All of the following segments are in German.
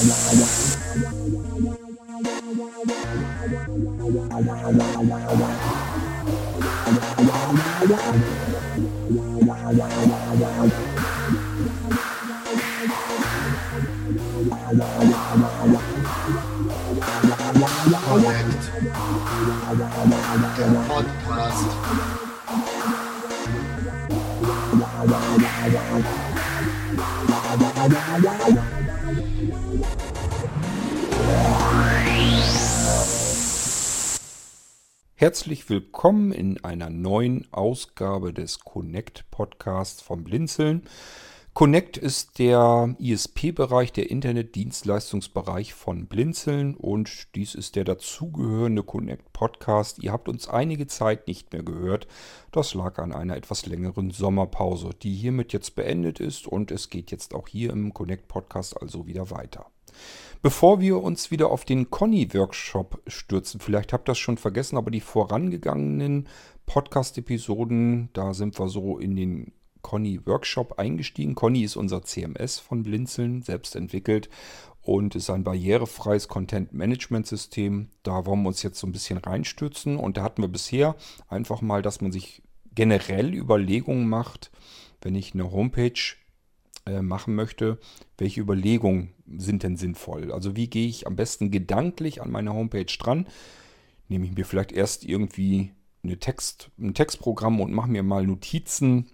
Der Podcast. Herzlich willkommen in einer neuen Ausgabe des Connect Podcasts vom Blinzeln. Connect ist der ISP-Bereich, der Internetdienstleistungsbereich von Blinzeln und dies ist der dazugehörende Connect Podcast. Ihr habt uns einige Zeit nicht mehr gehört. Das lag an einer etwas längeren Sommerpause, die hiermit jetzt beendet ist und es geht jetzt auch hier im Connect Podcast also wieder weiter. Bevor wir uns wieder auf den Conny-Workshop stürzen, vielleicht habt ihr das schon vergessen, aber die vorangegangenen Podcast-Episoden, da sind wir so in den Conny Workshop eingestiegen. Conny ist unser CMS von Blinzeln, selbst entwickelt und ist ein barrierefreies Content-Management-System. Da wollen wir uns jetzt so ein bisschen reinstürzen und da hatten wir bisher einfach mal, dass man sich generell Überlegungen macht, wenn ich eine Homepage machen möchte, welche Überlegungen sind denn sinnvoll? Also wie gehe ich am besten gedanklich an meine Homepage dran? Nehme ich mir vielleicht erst irgendwie eine Text, ein Textprogramm und mache mir mal Notizen,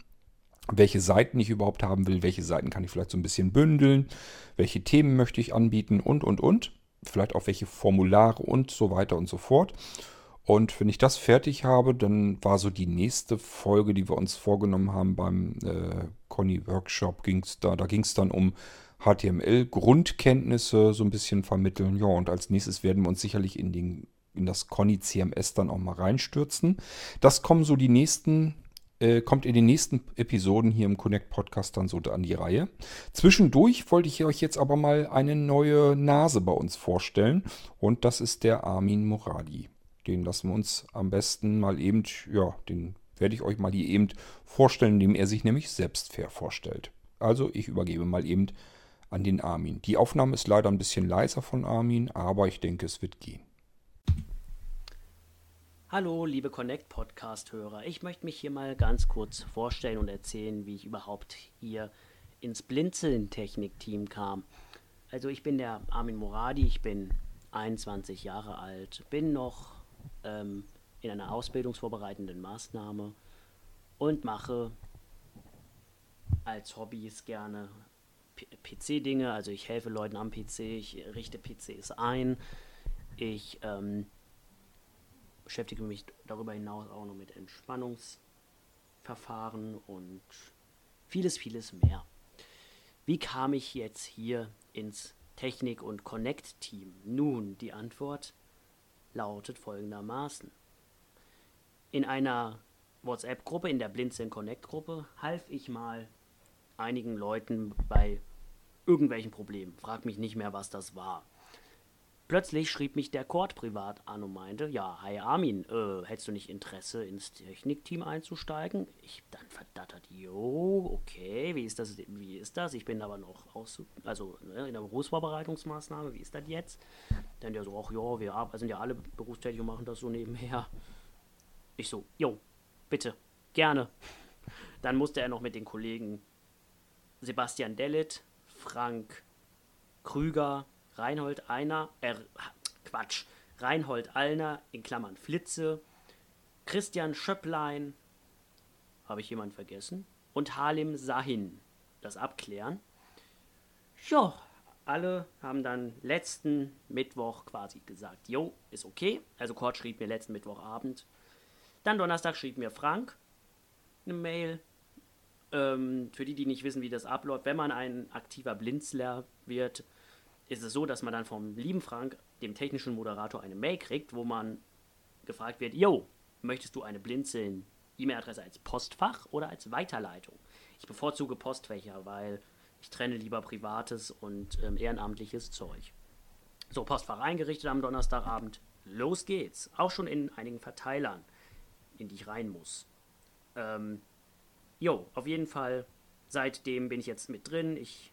welche Seiten ich überhaupt haben will, welche Seiten kann ich vielleicht so ein bisschen bündeln, welche Themen möchte ich anbieten und, und, und. Vielleicht auch welche Formulare und so weiter und so fort. Und wenn ich das fertig habe, dann war so die nächste Folge, die wir uns vorgenommen haben beim äh, Conny Workshop, ging's da, da ging es dann um HTML-Grundkenntnisse so ein bisschen vermitteln. Ja, und als nächstes werden wir uns sicherlich in, den, in das Conny CMS dann auch mal reinstürzen. Das kommen so die nächsten äh, kommt in den nächsten Episoden hier im Connect Podcast dann so an die Reihe. Zwischendurch wollte ich euch jetzt aber mal eine neue Nase bei uns vorstellen und das ist der Armin Moradi. Den lassen wir uns am besten mal eben, ja, den werde ich euch mal hier eben vorstellen, indem er sich nämlich selbst fair vorstellt. Also ich übergebe mal eben an den Armin. Die Aufnahme ist leider ein bisschen leiser von Armin, aber ich denke, es wird gehen. Hallo, liebe Connect Podcast-Hörer. Ich möchte mich hier mal ganz kurz vorstellen und erzählen, wie ich überhaupt hier ins Blinzeln-Technik-Team kam. Also, ich bin der Armin Moradi, ich bin 21 Jahre alt, bin noch ähm, in einer ausbildungsvorbereitenden Maßnahme und mache als Hobbys gerne PC-Dinge. Also ich helfe Leuten am PC, ich richte PCs ein, ich ähm, beschäftige mich darüber hinaus auch noch mit Entspannungsverfahren und vieles, vieles mehr. Wie kam ich jetzt hier ins Technik- und Connect-Team? Nun, die Antwort lautet folgendermaßen. In einer WhatsApp-Gruppe, in der Blinzeln Connect-Gruppe, half ich mal einigen Leuten bei irgendwelchen Problemen. Frag mich nicht mehr, was das war. Plötzlich schrieb mich der Cord privat an und meinte, ja, hi Armin, äh, hättest du nicht Interesse ins Technikteam einzusteigen? Ich dann verdattert, jo, okay, wie ist das, wie ist das? Ich bin aber noch aus, also ne, in der Berufsvorbereitungsmaßnahme, wie ist das jetzt? Dann der so, ach ja, wir sind ja alle berufstätig und machen das so nebenher. Ich so, jo, bitte, gerne. Dann musste er noch mit den Kollegen Sebastian Dellit, Frank Krüger, Reinhold Einer, äh, Quatsch, Reinhold Allner in Klammern Flitze, Christian Schöpplein, habe ich jemanden vergessen, und Halim Sahin das abklären. Ja, alle haben dann letzten Mittwoch quasi gesagt, jo, ist okay. Also Kurt schrieb mir letzten Mittwochabend. Dann Donnerstag schrieb mir Frank eine Mail. Ähm, für die, die nicht wissen, wie das abläuft, wenn man ein aktiver Blinzler wird, ist es so, dass man dann vom lieben Frank, dem technischen Moderator, eine Mail kriegt, wo man gefragt wird, yo, möchtest du eine Blinzeln E-Mail-Adresse als Postfach oder als Weiterleitung? Ich bevorzuge Postfächer, weil ich trenne lieber privates und ähm, ehrenamtliches Zeug. So, Postfach eingerichtet am Donnerstagabend. Los geht's. Auch schon in einigen Verteilern, in die ich rein muss. Ähm, jo, auf jeden Fall, seitdem bin ich jetzt mit drin. Ich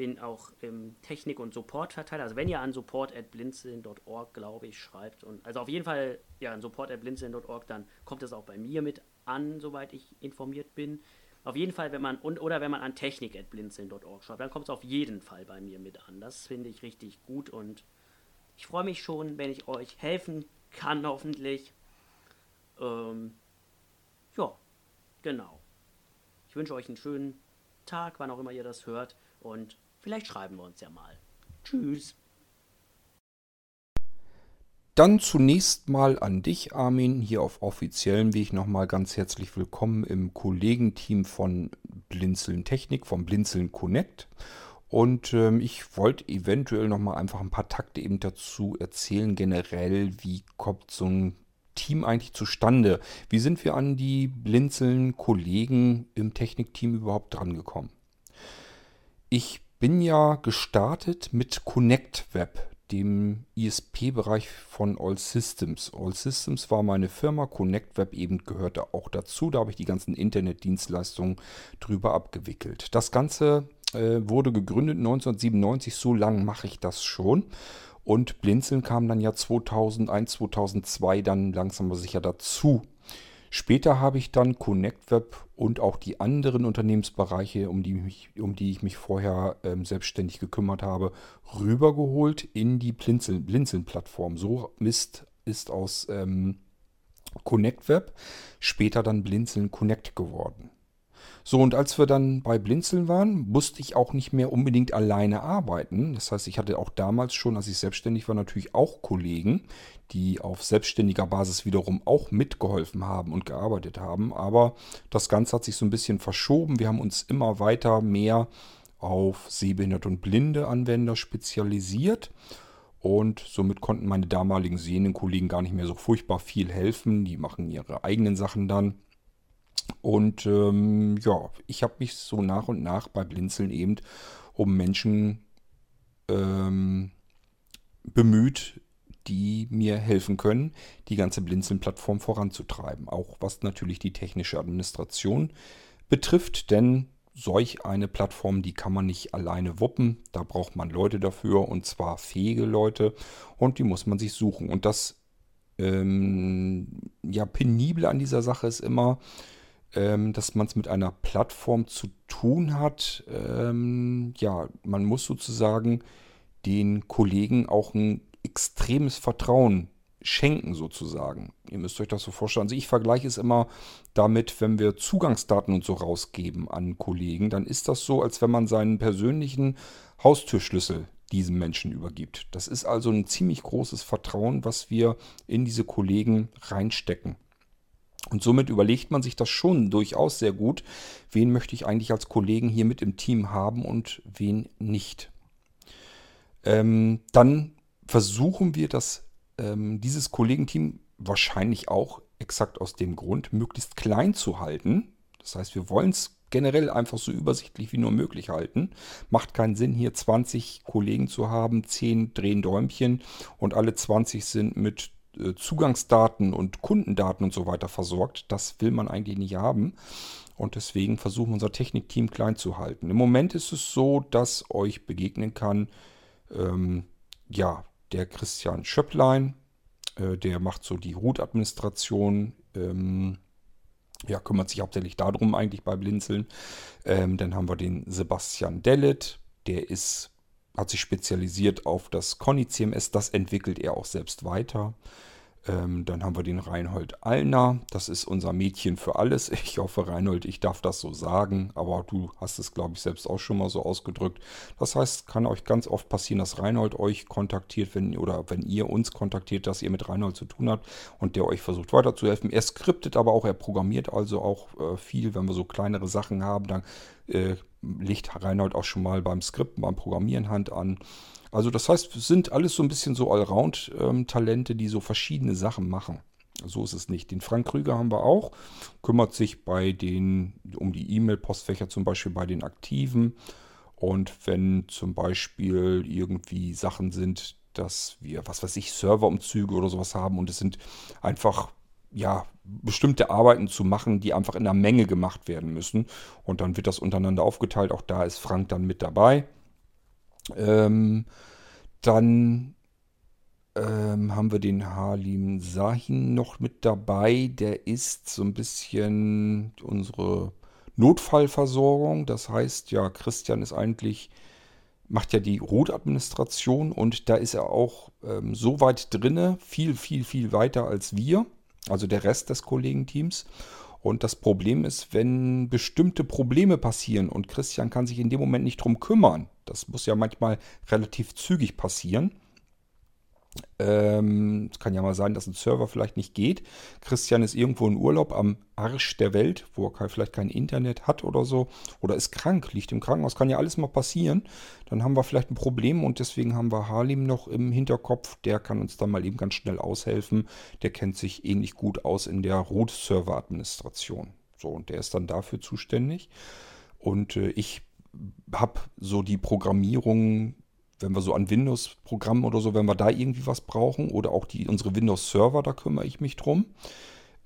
bin auch im Technik- und Support-Verteiler. Also wenn ihr an support.blinzeln.org, glaube ich, schreibt, und also auf jeden Fall ja, an support.blinzeln.org, dann kommt es auch bei mir mit an, soweit ich informiert bin. Auf jeden Fall, wenn man, und, oder wenn man an technik.blinzeln.org schreibt, dann kommt es auf jeden Fall bei mir mit an. Das finde ich richtig gut und ich freue mich schon, wenn ich euch helfen kann, hoffentlich. Ähm, ja, genau. Ich wünsche euch einen schönen Tag, wann auch immer ihr das hört. Und vielleicht schreiben wir uns ja mal. Tschüss. Dann zunächst mal an dich, Armin, hier auf offiziellem Weg nochmal ganz herzlich willkommen im Kollegenteam von Blinzeln Technik, vom Blinzeln Connect. Und ähm, ich wollte eventuell nochmal einfach ein paar Takte eben dazu erzählen, generell, wie kommt so ein Team eigentlich zustande? Wie sind wir an die Blinzeln Kollegen im Technikteam überhaupt drangekommen? Ich bin ja gestartet mit Connect Web, dem ISP-Bereich von All Systems. All Systems war meine Firma, Connect Web eben gehörte auch dazu. Da habe ich die ganzen Internetdienstleistungen drüber abgewickelt. Das Ganze äh, wurde gegründet 1997, so lange mache ich das schon. Und Blinzeln kam dann ja 2001, 2002 dann langsam aber sicher dazu. Später habe ich dann ConnectWeb und auch die anderen Unternehmensbereiche, um die, mich, um die ich mich vorher ähm, selbstständig gekümmert habe, rübergeholt in die Blinzeln-Plattform. So ist, ist aus ähm, ConnectWeb später dann Blinzeln Connect geworden. So, und als wir dann bei Blinzeln waren, musste ich auch nicht mehr unbedingt alleine arbeiten. Das heißt, ich hatte auch damals schon, als ich selbstständig war, natürlich auch Kollegen, die auf selbstständiger Basis wiederum auch mitgeholfen haben und gearbeitet haben. Aber das Ganze hat sich so ein bisschen verschoben. Wir haben uns immer weiter mehr auf sehbehinderte und blinde Anwender spezialisiert. Und somit konnten meine damaligen sehenden Kollegen gar nicht mehr so furchtbar viel helfen. Die machen ihre eigenen Sachen dann. Und ähm, ja, ich habe mich so nach und nach bei Blinzeln eben um Menschen ähm, bemüht, die mir helfen können, die ganze Blinzeln-Plattform voranzutreiben. Auch was natürlich die technische Administration betrifft, denn solch eine Plattform, die kann man nicht alleine wuppen. Da braucht man Leute dafür und zwar fähige Leute und die muss man sich suchen. Und das ähm, ja penible an dieser Sache ist immer, ähm, dass man es mit einer Plattform zu tun hat. Ähm, ja, man muss sozusagen den Kollegen auch ein extremes Vertrauen schenken sozusagen. Ihr müsst euch das so vorstellen. Also ich vergleiche es immer damit, wenn wir Zugangsdaten und so rausgeben an Kollegen, dann ist das so, als wenn man seinen persönlichen Haustürschlüssel diesem Menschen übergibt. Das ist also ein ziemlich großes Vertrauen, was wir in diese Kollegen reinstecken. Und somit überlegt man sich das schon durchaus sehr gut, wen möchte ich eigentlich als Kollegen hier mit im Team haben und wen nicht. Ähm, dann versuchen wir das, ähm, dieses Kollegenteam wahrscheinlich auch exakt aus dem Grund möglichst klein zu halten. Das heißt, wir wollen es generell einfach so übersichtlich wie nur möglich halten. Macht keinen Sinn, hier 20 Kollegen zu haben, 10 drehen Däumchen und alle 20 sind mit Zugangsdaten und Kundendaten und so weiter versorgt. Das will man eigentlich nicht haben. Und deswegen versuchen unser Technikteam klein zu halten. Im Moment ist es so, dass euch begegnen kann, ähm, ja, der Christian Schöpplein, äh, der macht so die Root-Administration, ähm, ja, kümmert sich hauptsächlich darum eigentlich bei Blinzeln. Ähm, dann haben wir den Sebastian Dellet, der ist hat sich spezialisiert auf das Conny CMS. Das entwickelt er auch selbst weiter. Ähm, dann haben wir den Reinhold Allner. Das ist unser Mädchen für alles. Ich hoffe, Reinhold, ich darf das so sagen. Aber du hast es, glaube ich, selbst auch schon mal so ausgedrückt. Das heißt, kann euch ganz oft passieren, dass Reinhold euch kontaktiert, wenn, oder wenn ihr uns kontaktiert, dass ihr mit Reinhold zu tun habt und der euch versucht weiterzuhelfen. Er skriptet aber auch, er programmiert also auch äh, viel. Wenn wir so kleinere Sachen haben, dann äh, legt Reinhold auch schon mal beim Skripten, beim Programmieren Hand an. Also das heißt, es sind alles so ein bisschen so Allround-Talente, die so verschiedene Sachen machen. So ist es nicht. Den Frank Krüger haben wir auch, kümmert sich bei den, um die E-Mail-Postfächer zum Beispiel bei den Aktiven. Und wenn zum Beispiel irgendwie Sachen sind, dass wir, was weiß ich, Serverumzüge oder sowas haben und es sind einfach ja, bestimmte Arbeiten zu machen, die einfach in der Menge gemacht werden müssen. Und dann wird das untereinander aufgeteilt. Auch da ist Frank dann mit dabei. Ähm, dann ähm, haben wir den Halim Sahin noch mit dabei. Der ist so ein bisschen unsere Notfallversorgung. Das heißt, ja, Christian ist eigentlich, macht ja die Root-Administration und da ist er auch ähm, so weit drinne, viel, viel, viel weiter als wir, also der Rest des Kollegenteams. Und das Problem ist, wenn bestimmte Probleme passieren und Christian kann sich in dem Moment nicht drum kümmern, das muss ja manchmal relativ zügig passieren, ähm, es kann ja mal sein, dass ein Server vielleicht nicht geht. Christian ist irgendwo in Urlaub am Arsch der Welt, wo er vielleicht kein Internet hat oder so. Oder ist krank, liegt im Krankenhaus. Kann ja alles mal passieren. Dann haben wir vielleicht ein Problem und deswegen haben wir Halim noch im Hinterkopf. Der kann uns dann mal eben ganz schnell aushelfen. Der kennt sich ähnlich gut aus in der Root-Server-Administration. So, und der ist dann dafür zuständig. Und äh, ich habe so die Programmierung wenn wir so an Windows-Programmen oder so, wenn wir da irgendwie was brauchen oder auch die, unsere Windows-Server, da kümmere ich mich drum.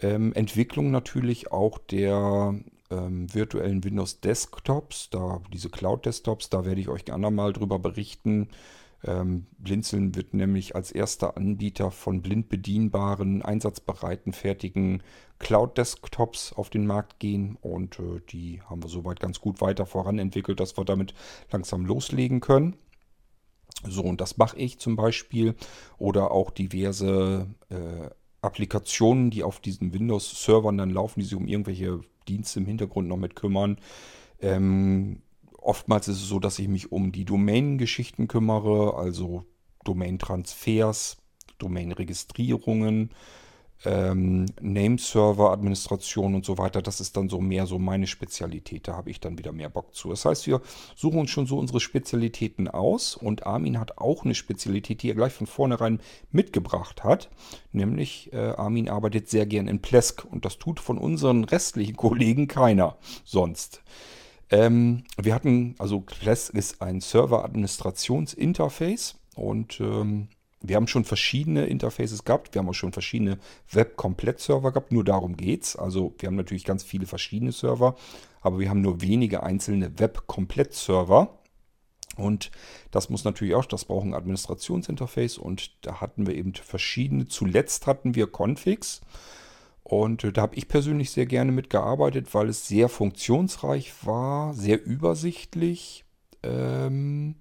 Ähm, Entwicklung natürlich auch der ähm, virtuellen Windows-Desktops, da diese Cloud-Desktops, da werde ich euch gerne mal drüber berichten. Ähm, Blinzeln wird nämlich als erster Anbieter von blind bedienbaren, einsatzbereiten, fertigen Cloud-Desktops auf den Markt gehen und äh, die haben wir soweit ganz gut weiter voranentwickelt, dass wir damit langsam loslegen können. So, und das mache ich zum Beispiel. Oder auch diverse äh, Applikationen, die auf diesen Windows-Servern dann laufen, die sich um irgendwelche Dienste im Hintergrund noch mit kümmern. Ähm, oftmals ist es so, dass ich mich um die Domain-Geschichten kümmere, also Domain-Transfers, Domain-Registrierungen, ähm, Name-Server-Administration und so weiter, das ist dann so mehr so meine Spezialität. Da habe ich dann wieder mehr Bock zu. Das heißt, wir suchen uns schon so unsere Spezialitäten aus und Armin hat auch eine Spezialität, die er gleich von vornherein mitgebracht hat. Nämlich, äh, Armin arbeitet sehr gern in Plesk und das tut von unseren restlichen Kollegen keiner sonst. Ähm, wir hatten, also Plesk ist ein Server-Administrationsinterface und ähm, wir haben schon verschiedene Interfaces gehabt, wir haben auch schon verschiedene Web-Komplett-Server gehabt, nur darum geht's. Also wir haben natürlich ganz viele verschiedene Server, aber wir haben nur wenige einzelne Web-Komplett-Server. Und das muss natürlich auch, das braucht ein Administrationsinterface und da hatten wir eben verschiedene. Zuletzt hatten wir Configs und da habe ich persönlich sehr gerne mitgearbeitet, weil es sehr funktionsreich war, sehr übersichtlich. Ähm,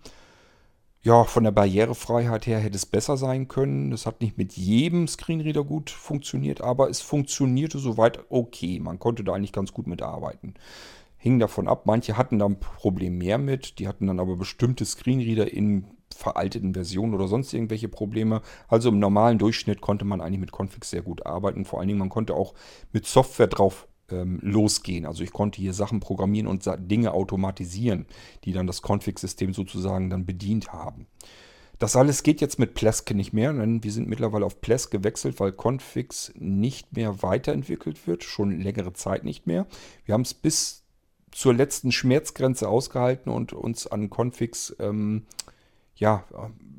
ja, von der Barrierefreiheit her hätte es besser sein können. Das hat nicht mit jedem Screenreader gut funktioniert, aber es funktionierte soweit okay. Man konnte da eigentlich ganz gut mitarbeiten. Hing davon ab, manche hatten da ein Problem mehr mit, die hatten dann aber bestimmte Screenreader in veralteten Versionen oder sonst irgendwelche Probleme. Also im normalen Durchschnitt konnte man eigentlich mit Configs sehr gut arbeiten. Vor allen Dingen, man konnte auch mit Software drauf ähm, losgehen. Also ich konnte hier Sachen programmieren und Dinge automatisieren, die dann das Config-System sozusagen dann bedient haben. Das alles geht jetzt mit Plesk nicht mehr, denn wir sind mittlerweile auf Plesk gewechselt, weil Configs nicht mehr weiterentwickelt wird, schon längere Zeit nicht mehr. Wir haben es bis zur letzten Schmerzgrenze ausgehalten und uns an Configs ähm, ja,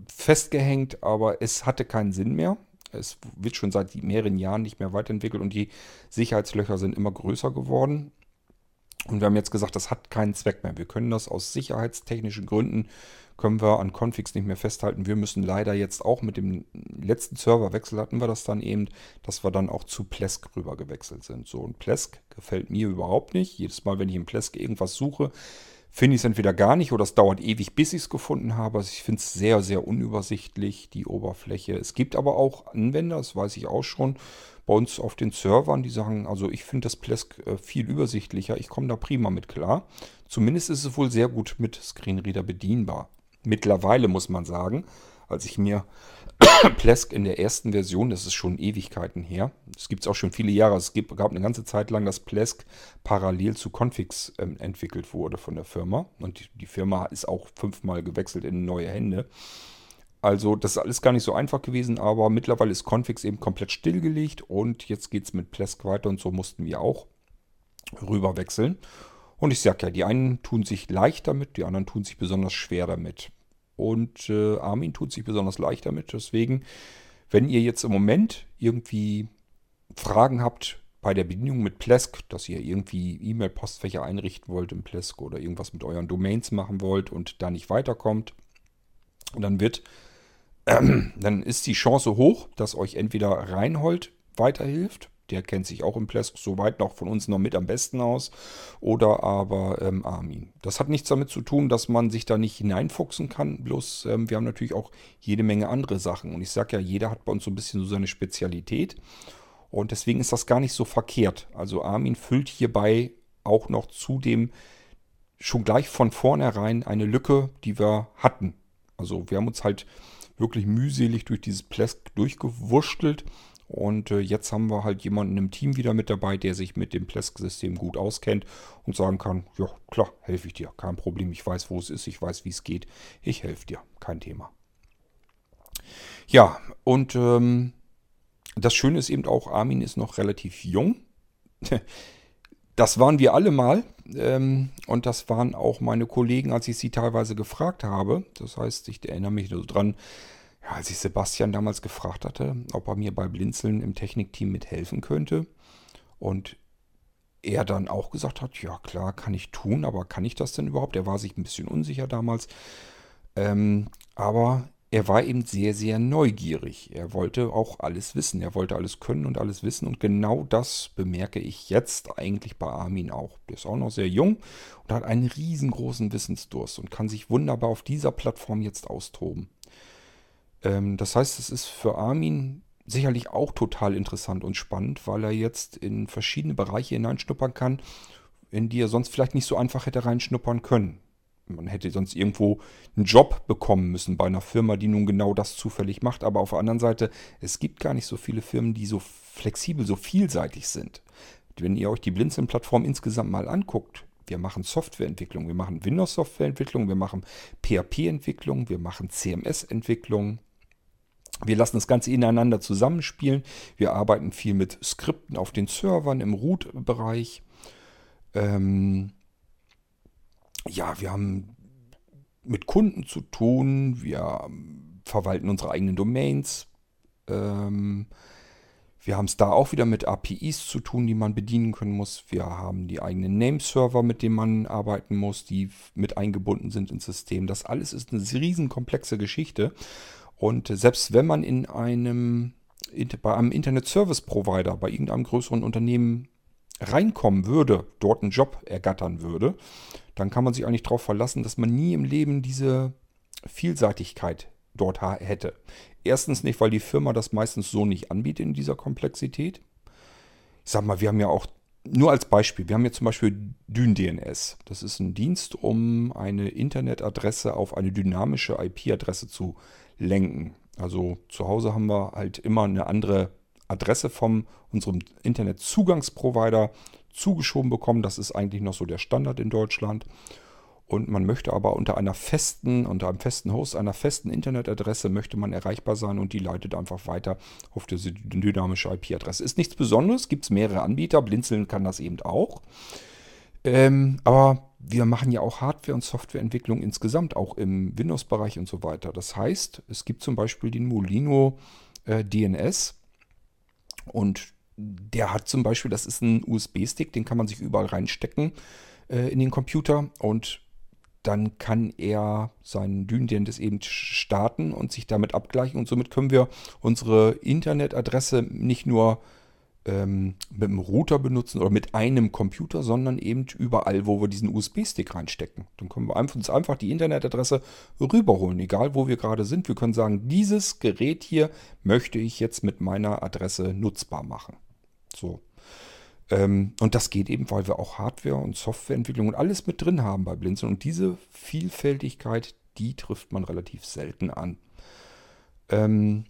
festgehängt, aber es hatte keinen Sinn mehr. Es wird schon seit mehreren Jahren nicht mehr weiterentwickelt und die Sicherheitslöcher sind immer größer geworden. Und wir haben jetzt gesagt, das hat keinen Zweck mehr. Wir können das aus sicherheitstechnischen Gründen, können wir an Configs nicht mehr festhalten. Wir müssen leider jetzt auch mit dem letzten Serverwechsel hatten wir das dann eben, dass wir dann auch zu Plesk rüber gewechselt sind. So, und Plesk gefällt mir überhaupt nicht. Jedes Mal, wenn ich in Plesk irgendwas suche, finde ich es entweder gar nicht oder es dauert ewig, bis ich es gefunden habe. Also ich finde es sehr, sehr unübersichtlich, die Oberfläche. Es gibt aber auch Anwender, das weiß ich auch schon, bei uns auf den Servern, die sagen, also ich finde das Plesk äh, viel übersichtlicher, ich komme da prima mit klar. Zumindest ist es wohl sehr gut mit Screenreader bedienbar. Mittlerweile muss man sagen, als ich mir Plesk in der ersten Version, das ist schon Ewigkeiten her, es gibt es auch schon viele Jahre, es gab eine ganze Zeit lang, dass Plesk parallel zu Configs ähm, entwickelt wurde von der Firma. Und die, die Firma ist auch fünfmal gewechselt in neue Hände. Also das ist alles gar nicht so einfach gewesen, aber mittlerweile ist Configs eben komplett stillgelegt und jetzt geht es mit Plesk weiter und so mussten wir auch rüber wechseln. Und ich sage ja, die einen tun sich leicht damit, die anderen tun sich besonders schwer damit. Und äh, Armin tut sich besonders leicht damit. Deswegen, wenn ihr jetzt im Moment irgendwie Fragen habt bei der Bedienung mit Plesk, dass ihr irgendwie E-Mail-Postfächer einrichten wollt im Plesk oder irgendwas mit euren Domains machen wollt und da nicht weiterkommt, dann wird, dann ist die Chance hoch, dass euch entweder Reinhold weiterhilft, der kennt sich auch im Plesk soweit noch von uns noch mit am besten aus, oder aber ähm, Armin. Das hat nichts damit zu tun, dass man sich da nicht hineinfuchsen kann, bloß ähm, wir haben natürlich auch jede Menge andere Sachen. Und ich sage ja, jeder hat bei uns so ein bisschen so seine Spezialität. Und deswegen ist das gar nicht so verkehrt. Also Armin füllt hierbei auch noch zudem schon gleich von vornherein eine Lücke, die wir hatten. Also wir haben uns halt wirklich mühselig durch dieses Plesk durchgewurschtelt. Und äh, jetzt haben wir halt jemanden im Team wieder mit dabei, der sich mit dem Plesk-System gut auskennt und sagen kann, ja klar, helfe ich dir, kein Problem, ich weiß, wo es ist, ich weiß, wie es geht, ich helfe dir, kein Thema. Ja, und ähm, das Schöne ist eben auch, Armin ist noch relativ jung. Das waren wir alle mal. Ähm, und das waren auch meine Kollegen, als ich sie teilweise gefragt habe. Das heißt, ich erinnere mich so dran, ja, als ich Sebastian damals gefragt hatte, ob er mir bei Blinzeln im Technikteam mithelfen könnte. Und er dann auch gesagt hat, ja klar, kann ich tun, aber kann ich das denn überhaupt? Er war sich ein bisschen unsicher damals. Ähm, aber er war eben sehr, sehr neugierig. Er wollte auch alles wissen. Er wollte alles können und alles wissen. Und genau das bemerke ich jetzt eigentlich bei Armin auch. Der ist auch noch sehr jung und hat einen riesengroßen Wissensdurst und kann sich wunderbar auf dieser Plattform jetzt austoben. Ähm, das heißt, es ist für Armin sicherlich auch total interessant und spannend, weil er jetzt in verschiedene Bereiche hineinschnuppern kann, in die er sonst vielleicht nicht so einfach hätte reinschnuppern können man hätte sonst irgendwo einen Job bekommen müssen bei einer Firma, die nun genau das zufällig macht. Aber auf der anderen Seite, es gibt gar nicht so viele Firmen, die so flexibel, so vielseitig sind. Wenn ihr euch die Blinzeln-Plattform insgesamt mal anguckt, wir machen Softwareentwicklung, wir machen Windows-Softwareentwicklung, wir machen PHP-Entwicklung, wir machen CMS-Entwicklung. Wir lassen das Ganze ineinander zusammenspielen. Wir arbeiten viel mit Skripten auf den Servern im Root-Bereich. Ähm, ja, wir haben mit Kunden zu tun, wir verwalten unsere eigenen Domains. Ähm, wir haben es da auch wieder mit APIs zu tun, die man bedienen können muss. Wir haben die eigenen Nameserver, mit denen man arbeiten muss, die mit eingebunden sind ins System. Das alles ist eine riesenkomplexe Geschichte. Und selbst wenn man in einem, bei einem Internet Service Provider, bei irgendeinem größeren Unternehmen reinkommen würde, dort einen Job ergattern würde, dann kann man sich eigentlich darauf verlassen, dass man nie im Leben diese Vielseitigkeit dort hätte. Erstens nicht, weil die Firma das meistens so nicht anbietet in dieser Komplexität. Ich sag mal, wir haben ja auch, nur als Beispiel, wir haben jetzt zum Beispiel DynDNS. Das ist ein Dienst, um eine Internetadresse auf eine dynamische IP-Adresse zu lenken. Also zu Hause haben wir halt immer eine andere Adresse von unserem Internetzugangsprovider zugeschoben bekommen. Das ist eigentlich noch so der Standard in Deutschland. Und man möchte aber unter einer festen, unter einem festen Host, einer festen Internetadresse möchte man erreichbar sein und die leitet einfach weiter auf diese dynamische IP-Adresse. Ist nichts Besonderes, gibt es mehrere Anbieter, Blinzeln kann das eben auch. Ähm, aber wir machen ja auch Hardware- und Softwareentwicklung insgesamt, auch im Windows-Bereich und so weiter. Das heißt, es gibt zum Beispiel den Molino äh, DNS und der hat zum Beispiel, das ist ein USB-Stick, den kann man sich überall reinstecken äh, in den Computer. Und dann kann er seinen Dyndendes eben starten und sich damit abgleichen. Und somit können wir unsere Internetadresse nicht nur ähm, mit dem Router benutzen oder mit einem Computer, sondern eben überall, wo wir diesen USB-Stick reinstecken. Dann können wir uns einfach die Internetadresse rüberholen, egal wo wir gerade sind. Wir können sagen, dieses Gerät hier möchte ich jetzt mit meiner Adresse nutzbar machen. So. Ähm, und das geht eben, weil wir auch Hardware- und Softwareentwicklung und alles mit drin haben bei Blinzeln. Und diese Vielfältigkeit, die trifft man relativ selten an. Ähm,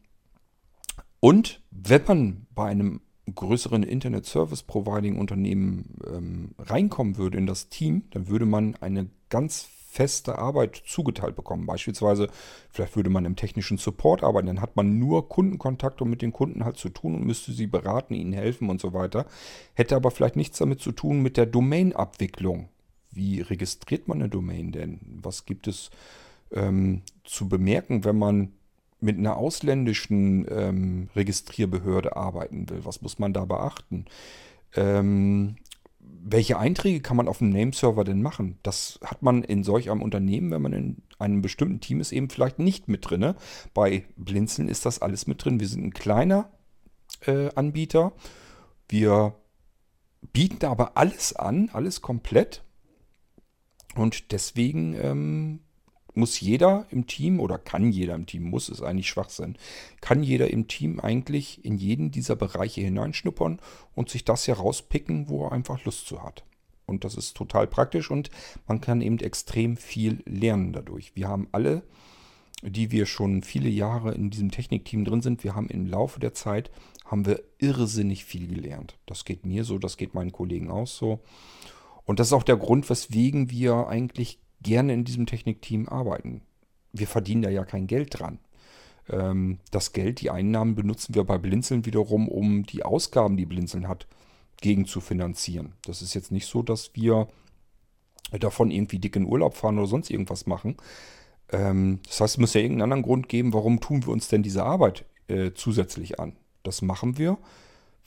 und wenn man bei einem größeren Internet Service Providing Unternehmen ähm, reinkommen würde in das Team, dann würde man eine ganz feste Arbeit zugeteilt bekommen. Beispielsweise, vielleicht würde man im technischen Support arbeiten, dann hat man nur Kundenkontakt und mit den Kunden halt zu tun und müsste sie beraten, ihnen helfen und so weiter. Hätte aber vielleicht nichts damit zu tun mit der Domain-Abwicklung. Wie registriert man eine Domain denn? Was gibt es ähm, zu bemerken, wenn man mit einer ausländischen ähm, Registrierbehörde arbeiten will? Was muss man da beachten? Ähm, welche Einträge kann man auf dem Nameserver denn machen? Das hat man in solch einem Unternehmen, wenn man in einem bestimmten Team ist eben vielleicht nicht mit drin. Bei Blinzeln ist das alles mit drin. Wir sind ein kleiner äh, Anbieter. Wir bieten aber alles an, alles komplett. Und deswegen ähm, muss jeder im Team oder kann jeder im Team, muss es eigentlich Schwachsinn, kann jeder im Team eigentlich in jeden dieser Bereiche hineinschnuppern und sich das herauspicken, wo er einfach Lust zu hat. Und das ist total praktisch und man kann eben extrem viel lernen dadurch. Wir haben alle, die wir schon viele Jahre in diesem Technikteam drin sind, wir haben im Laufe der Zeit, haben wir irrsinnig viel gelernt. Das geht mir so, das geht meinen Kollegen auch so. Und das ist auch der Grund, weswegen wir eigentlich gerne in diesem Technikteam arbeiten. Wir verdienen da ja kein Geld dran. Ähm, das Geld, die Einnahmen benutzen wir bei Blinzeln wiederum, um die Ausgaben, die Blinzeln hat, gegen zu finanzieren. Das ist jetzt nicht so, dass wir davon irgendwie dick in Urlaub fahren oder sonst irgendwas machen. Ähm, das heißt, es muss ja irgendeinen anderen Grund geben, warum tun wir uns denn diese Arbeit äh, zusätzlich an. Das machen wir,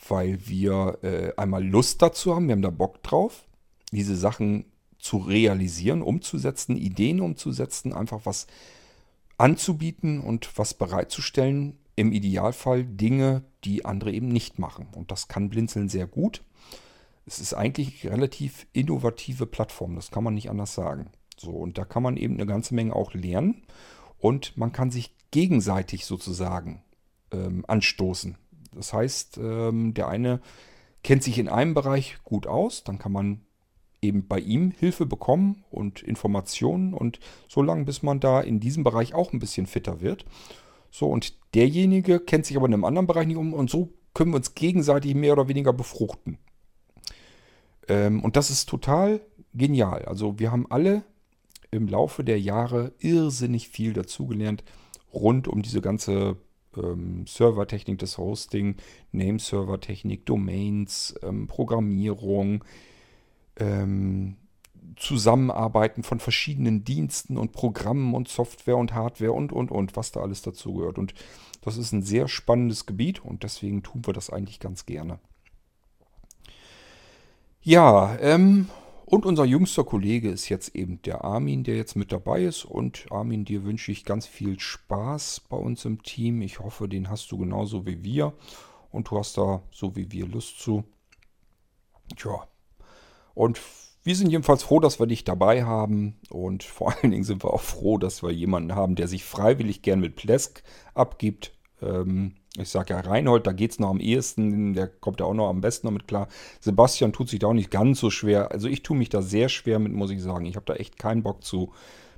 weil wir äh, einmal Lust dazu haben, wir haben da Bock drauf, diese Sachen zu realisieren, umzusetzen, Ideen umzusetzen, einfach was anzubieten und was bereitzustellen. Im Idealfall Dinge, die andere eben nicht machen. Und das kann Blinzeln sehr gut. Es ist eigentlich eine relativ innovative Plattform, das kann man nicht anders sagen. So, und da kann man eben eine ganze Menge auch lernen und man kann sich gegenseitig sozusagen ähm, anstoßen. Das heißt, ähm, der eine kennt sich in einem Bereich gut aus, dann kann man eben bei ihm Hilfe bekommen und Informationen und so lange, bis man da in diesem Bereich auch ein bisschen fitter wird. So, und derjenige kennt sich aber in einem anderen Bereich nicht um und so können wir uns gegenseitig mehr oder weniger befruchten. Ähm, und das ist total genial. Also wir haben alle im Laufe der Jahre irrsinnig viel dazugelernt rund um diese ganze ähm, Servertechnik, das Hosting, Nameserver-Technik, Domains, ähm, Programmierung, ähm, Zusammenarbeiten von verschiedenen Diensten und Programmen und Software und Hardware und, und, und, was da alles dazu gehört. Und das ist ein sehr spannendes Gebiet und deswegen tun wir das eigentlich ganz gerne. Ja, ähm, und unser jüngster Kollege ist jetzt eben der Armin, der jetzt mit dabei ist. Und Armin, dir wünsche ich ganz viel Spaß bei uns im Team. Ich hoffe, den hast du genauso wie wir. Und du hast da so wie wir Lust zu. Tja, und wir sind jedenfalls froh, dass wir dich dabei haben. Und vor allen Dingen sind wir auch froh, dass wir jemanden haben, der sich freiwillig gern mit Plesk abgibt. Ähm, ich sage ja Reinhold, da geht es noch am ehesten, der kommt ja auch noch am besten damit klar. Sebastian tut sich da auch nicht ganz so schwer. Also ich tue mich da sehr schwer mit, muss ich sagen. Ich habe da echt keinen Bock zu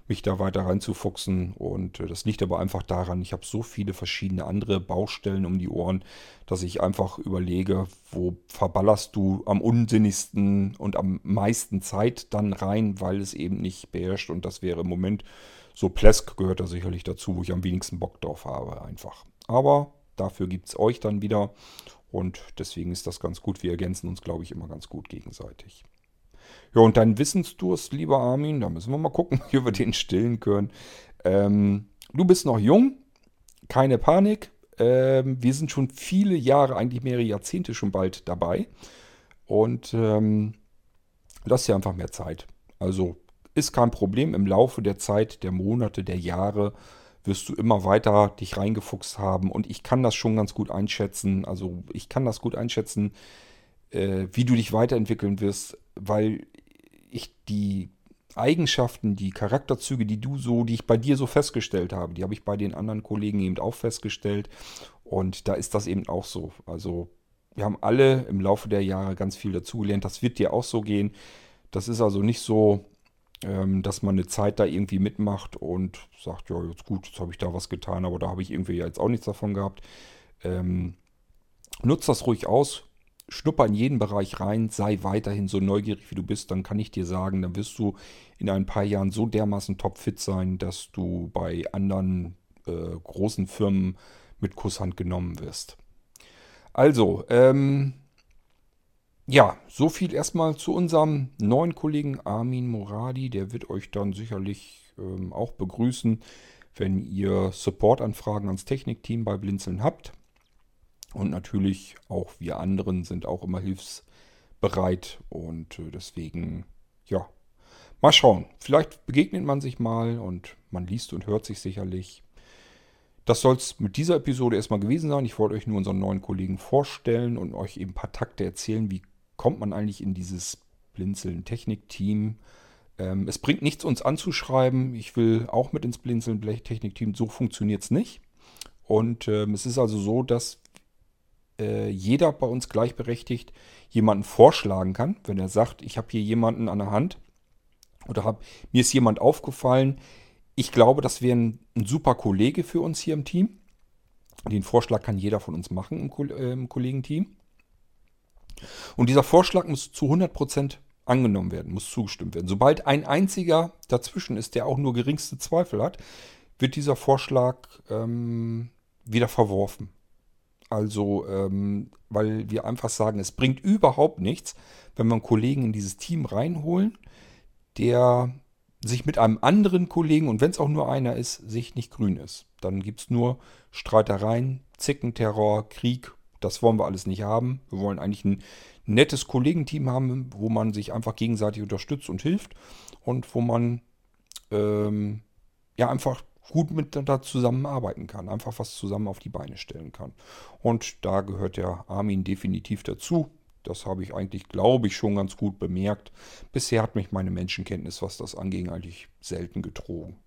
mich da weiter reinzufuchsen. Und äh, das liegt aber einfach daran, ich habe so viele verschiedene andere Baustellen um die Ohren, dass ich einfach überlege, wo verballerst du am unsinnigsten und am meisten Zeit dann rein, weil es eben nicht beherrscht. Und das wäre im Moment so Plesk gehört da sicherlich dazu, wo ich am wenigsten Bock drauf habe einfach. Aber dafür gibt es euch dann wieder. Und deswegen ist das ganz gut. Wir ergänzen uns, glaube ich, immer ganz gut gegenseitig. Ja, und dein Wissensdurst, lieber Armin, da müssen wir mal gucken, wie wir den stillen können. Ähm, du bist noch jung, keine Panik. Ähm, wir sind schon viele Jahre, eigentlich mehrere Jahrzehnte schon bald dabei. Und ähm, lass dir einfach mehr Zeit. Also ist kein Problem. Im Laufe der Zeit, der Monate, der Jahre wirst du immer weiter dich reingefuchst haben. Und ich kann das schon ganz gut einschätzen. Also ich kann das gut einschätzen, äh, wie du dich weiterentwickeln wirst, weil ich die Eigenschaften, die Charakterzüge, die du so, die ich bei dir so festgestellt habe, die habe ich bei den anderen Kollegen eben auch festgestellt. Und da ist das eben auch so. Also wir haben alle im Laufe der Jahre ganz viel dazugelernt. Das wird dir auch so gehen. Das ist also nicht so, ähm, dass man eine Zeit da irgendwie mitmacht und sagt, ja, jetzt gut, jetzt habe ich da was getan, aber da habe ich irgendwie jetzt auch nichts davon gehabt. Ähm, nutzt das ruhig aus, schnupper in jeden Bereich rein, sei weiterhin so neugierig wie du bist, dann kann ich dir sagen, dann wirst du in ein paar Jahren so dermaßen topfit sein, dass du bei anderen äh, großen Firmen mit Kusshand genommen wirst. Also, ähm, ja, so viel erstmal zu unserem neuen Kollegen Armin Moradi. Der wird euch dann sicherlich ähm, auch begrüßen, wenn ihr Supportanfragen ans Technikteam bei Blinzeln habt. Und natürlich auch wir anderen sind auch immer hilfsbereit und äh, deswegen, ja, Mal schauen. Vielleicht begegnet man sich mal und man liest und hört sich sicherlich. Das soll es mit dieser Episode erstmal gewesen sein. Ich wollte euch nur unseren neuen Kollegen vorstellen und euch eben ein paar Takte erzählen, wie kommt man eigentlich in dieses Blinzeln Technik-Team. Ähm, es bringt nichts, uns anzuschreiben. Ich will auch mit ins Blinzeln Technik-Team. So funktioniert es nicht. Und ähm, es ist also so, dass äh, jeder bei uns gleichberechtigt jemanden vorschlagen kann, wenn er sagt, ich habe hier jemanden an der Hand oder hab, mir ist jemand aufgefallen, ich glaube, das wäre ein, ein, super Kollege für uns hier im Team. Den Vorschlag kann jeder von uns machen im, äh, im Kollegenteam. Und dieser Vorschlag muss zu 100% angenommen werden, muss zugestimmt werden. Sobald ein einziger dazwischen ist, der auch nur geringste Zweifel hat, wird dieser Vorschlag ähm, wieder verworfen. Also, ähm, weil wir einfach sagen, es bringt überhaupt nichts, wenn wir einen Kollegen in dieses Team reinholen, der sich mit einem anderen Kollegen, und wenn es auch nur einer ist, sich nicht grün ist. Dann gibt es nur Streitereien, Zickenterror, Krieg. Das wollen wir alles nicht haben. Wir wollen eigentlich ein nettes Kollegenteam haben, wo man sich einfach gegenseitig unterstützt und hilft und wo man ähm, ja einfach gut miteinander zusammenarbeiten kann, einfach was zusammen auf die Beine stellen kann. Und da gehört der Armin definitiv dazu. Das habe ich eigentlich, glaube ich, schon ganz gut bemerkt. Bisher hat mich meine Menschenkenntnis, was das anging, eigentlich selten getrogen.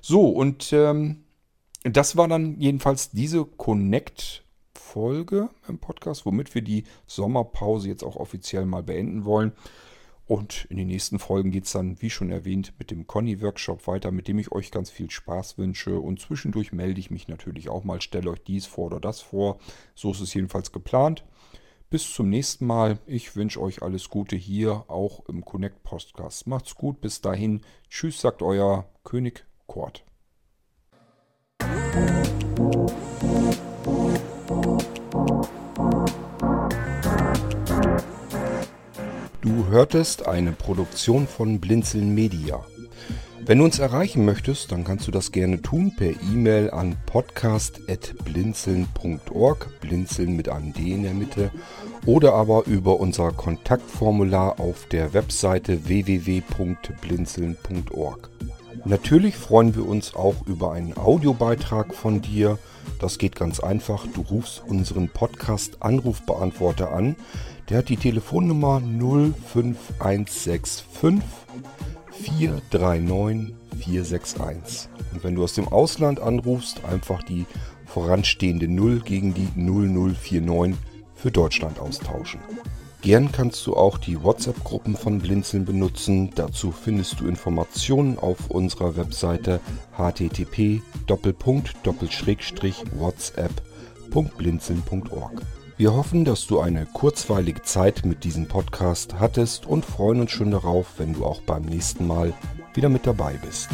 So, und ähm, das war dann jedenfalls diese Connect-Folge im Podcast, womit wir die Sommerpause jetzt auch offiziell mal beenden wollen. Und in den nächsten Folgen geht es dann, wie schon erwähnt, mit dem Conny-Workshop weiter, mit dem ich euch ganz viel Spaß wünsche. Und zwischendurch melde ich mich natürlich auch mal, stelle euch dies vor oder das vor. So ist es jedenfalls geplant. Bis zum nächsten Mal. Ich wünsche euch alles Gute hier, auch im Connect Podcast. Macht's gut, bis dahin. Tschüss, sagt euer König Kort. Du hörtest eine Produktion von Blinzeln Media. Wenn du uns erreichen möchtest, dann kannst du das gerne tun per E-Mail an podcast.blinzeln.org, blinzeln mit einem D in der Mitte, oder aber über unser Kontaktformular auf der Webseite www.blinzeln.org. Natürlich freuen wir uns auch über einen Audiobeitrag von dir. Das geht ganz einfach. Du rufst unseren Podcast Anrufbeantworter an der hat die Telefonnummer 05165 439 461. Und wenn du aus dem Ausland anrufst, einfach die voranstehende 0 gegen die 0049 für Deutschland austauschen. Gern kannst du auch die WhatsApp-Gruppen von Blinzeln benutzen. Dazu findest du Informationen auf unserer Webseite http whatsapp.blinzeln.org. Wir hoffen, dass du eine kurzweilige Zeit mit diesem Podcast hattest und freuen uns schon darauf, wenn du auch beim nächsten Mal wieder mit dabei bist.